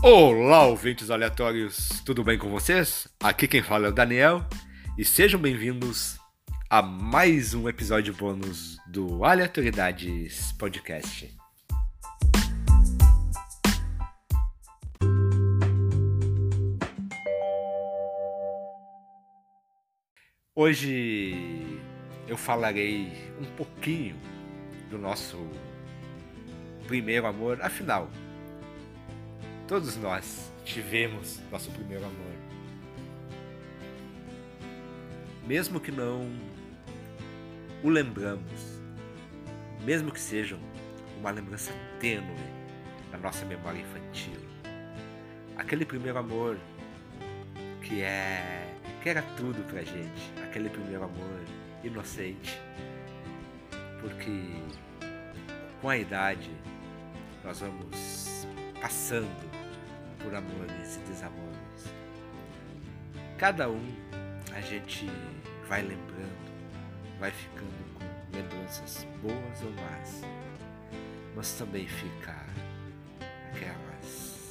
Olá, ouvintes aleatórios, tudo bem com vocês? Aqui quem fala é o Daniel e sejam bem-vindos a mais um episódio bônus do Aleatoriedades Podcast. Hoje eu falarei um pouquinho do nosso primeiro amor, afinal, todos nós tivemos nosso primeiro amor. Mesmo que não o lembramos, mesmo que seja uma lembrança tênue na nossa memória infantil. Aquele primeiro amor que é que era tudo pra gente, aquele primeiro amor inocente. Porque com a idade nós vamos passando por amores e desamores. Cada um a gente vai lembrando, vai ficando com lembranças boas ou más, mas também fica aquelas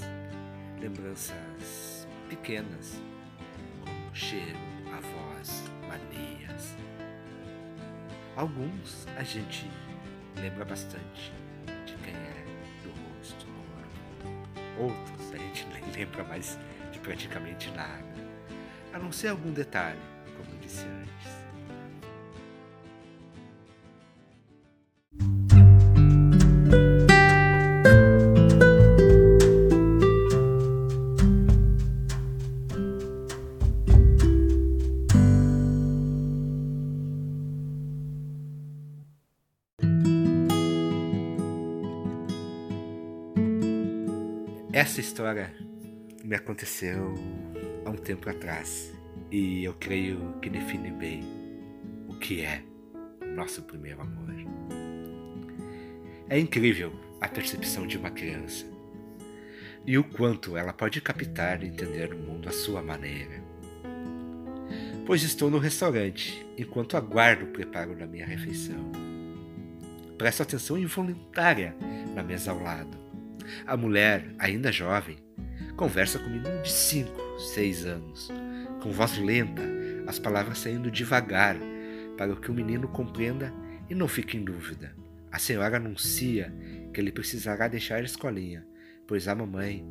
lembranças pequenas, como cheiro, a voz, manias. Alguns a gente lembra bastante outros a gente nem lembra mais de praticamente nada, a não ser algum detalhe, como eu disse antes. Essa história me aconteceu há um tempo atrás e eu creio que define bem o que é o nosso primeiro amor. É incrível a percepção de uma criança e o quanto ela pode captar e entender o mundo à sua maneira. Pois estou no restaurante enquanto aguardo o preparo da minha refeição. Presto atenção involuntária na mesa ao lado a mulher, ainda jovem, conversa com um menino de 5, 6 anos, com voz lenta, as palavras saindo devagar, para que o menino compreenda e não fique em dúvida. A senhora anuncia que ele precisará deixar a escolinha, pois a mamãe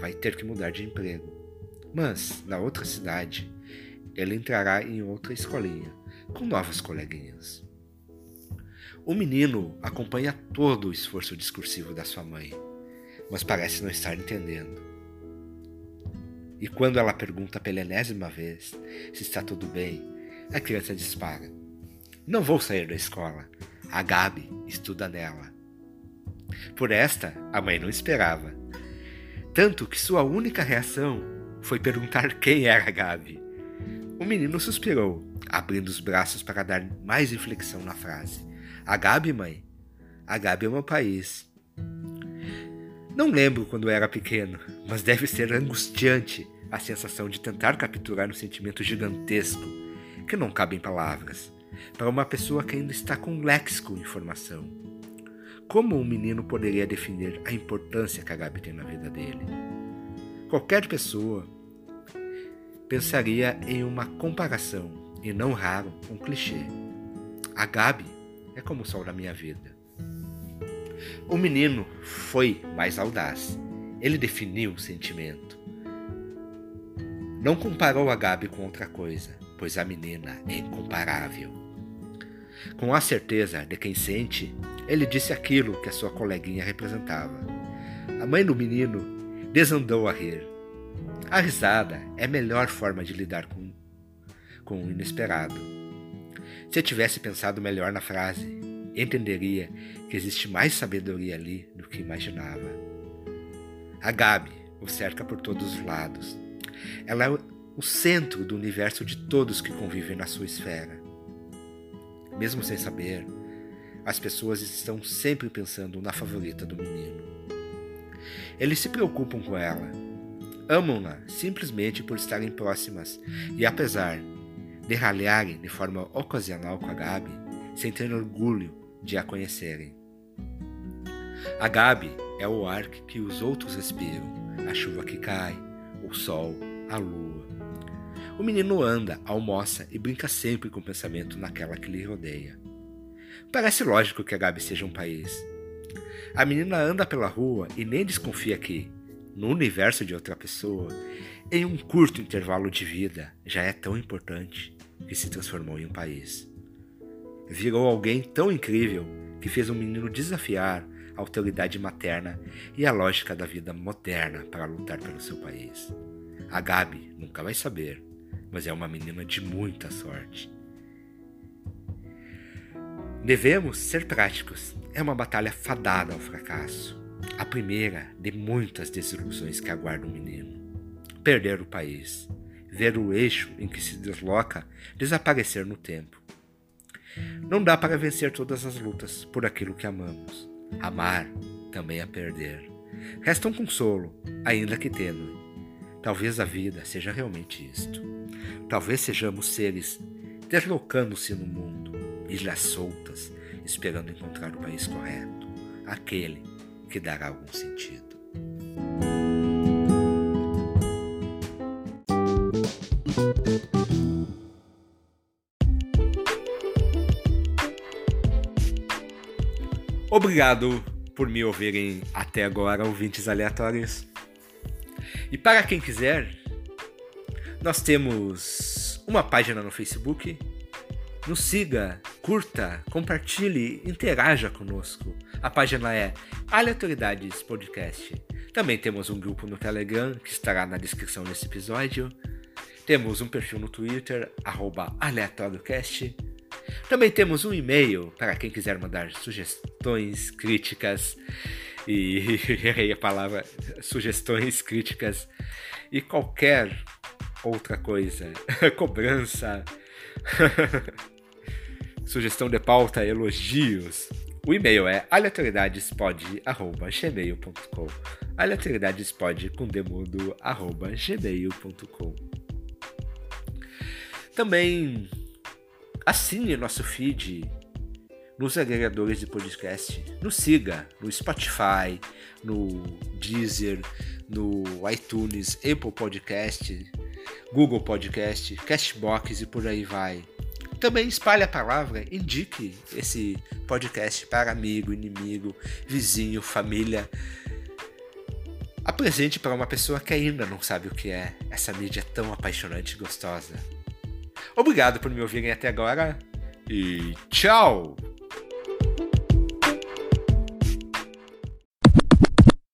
vai ter que mudar de emprego. Mas, na outra cidade, ele entrará em outra escolinha, com novos coleguinhas. O menino acompanha todo o esforço discursivo da sua mãe mas parece não estar entendendo. E quando ela pergunta pela enésima vez se está tudo bem, a criança dispara. Não vou sair da escola. A Gabi estuda nela. Por esta, a mãe não esperava. Tanto que sua única reação foi perguntar quem era a Gabi. O menino suspirou, abrindo os braços para dar mais inflexão na frase. A Gabi, mãe? A Gabi é meu país. Não lembro quando era pequeno, mas deve ser angustiante a sensação de tentar capturar um sentimento gigantesco que não cabe em palavras, para uma pessoa que ainda está com um léxico em formação. Como um menino poderia definir a importância que a Gabi tem na vida dele? Qualquer pessoa pensaria em uma comparação, e não raro um clichê. A Gabi é como o sol da minha vida. O menino foi mais audaz. Ele definiu o sentimento. Não comparou a Gabi com outra coisa, pois a menina é incomparável. Com a certeza de quem sente, ele disse aquilo que a sua coleguinha representava. A mãe do menino desandou a rir. A risada é a melhor forma de lidar com, com o inesperado. Se tivesse pensado melhor na frase, entenderia que existe mais sabedoria ali do que imaginava. A Gabi o cerca por todos os lados. Ela é o centro do universo de todos que convivem na sua esfera. Mesmo sem saber, as pessoas estão sempre pensando na favorita do menino. Eles se preocupam com ela, amam-na simplesmente por estarem próximas e, apesar de ralharem de forma ocasional com a Gabi, sem orgulho de a conhecerem. A Gabi é o ar que os outros respiram, a chuva que cai, o sol, a lua. O menino anda, almoça e brinca sempre com o pensamento naquela que lhe rodeia. Parece lógico que a Gabi seja um país. A menina anda pela rua e nem desconfia que, no universo de outra pessoa, em um curto intervalo de vida, já é tão importante que se transformou em um país. Virou alguém tão incrível que fez um menino desafiar a autoridade materna e a lógica da vida moderna para lutar pelo seu país. A Gabi nunca vai saber, mas é uma menina de muita sorte. Devemos ser práticos. É uma batalha fadada ao fracasso. A primeira de muitas desilusões que aguarda o um menino. Perder o país, ver o eixo em que se desloca desaparecer no tempo. Não dá para vencer todas as lutas por aquilo que amamos. Amar também é perder. Resta um consolo, ainda que tênue. Talvez a vida seja realmente isto. Talvez sejamos seres deslocando-se no mundo, ilhas soltas, esperando encontrar o país correto, aquele que dará algum sentido. Obrigado por me ouvirem até agora, ouvintes aleatórios. E para quem quiser, nós temos uma página no Facebook. Nos siga, curta, compartilhe, interaja conosco. A página é Aleatoriedades Podcast. Também temos um grupo no Telegram que estará na descrição desse episódio. Temos um perfil no Twitter, aleatóriocast. Também temos um e-mail para quem quiser mandar sugestões, críticas e errei a palavra sugestões, críticas e qualquer outra coisa, cobrança, sugestão de pauta, elogios. O e-mail é aleatoriedadespod@gmail.com. aleatoriedadespod com demudo arroba gmail.com. Também Assine nosso feed nos agregadores de podcast. Nos siga no Spotify, no Deezer, no iTunes, Apple Podcast, Google Podcast, Castbox e por aí vai. Também espalhe a palavra, indique esse podcast para amigo, inimigo, vizinho, família. Apresente para uma pessoa que ainda não sabe o que é essa mídia tão apaixonante e gostosa. Obrigado por me ouvirem até agora e tchau!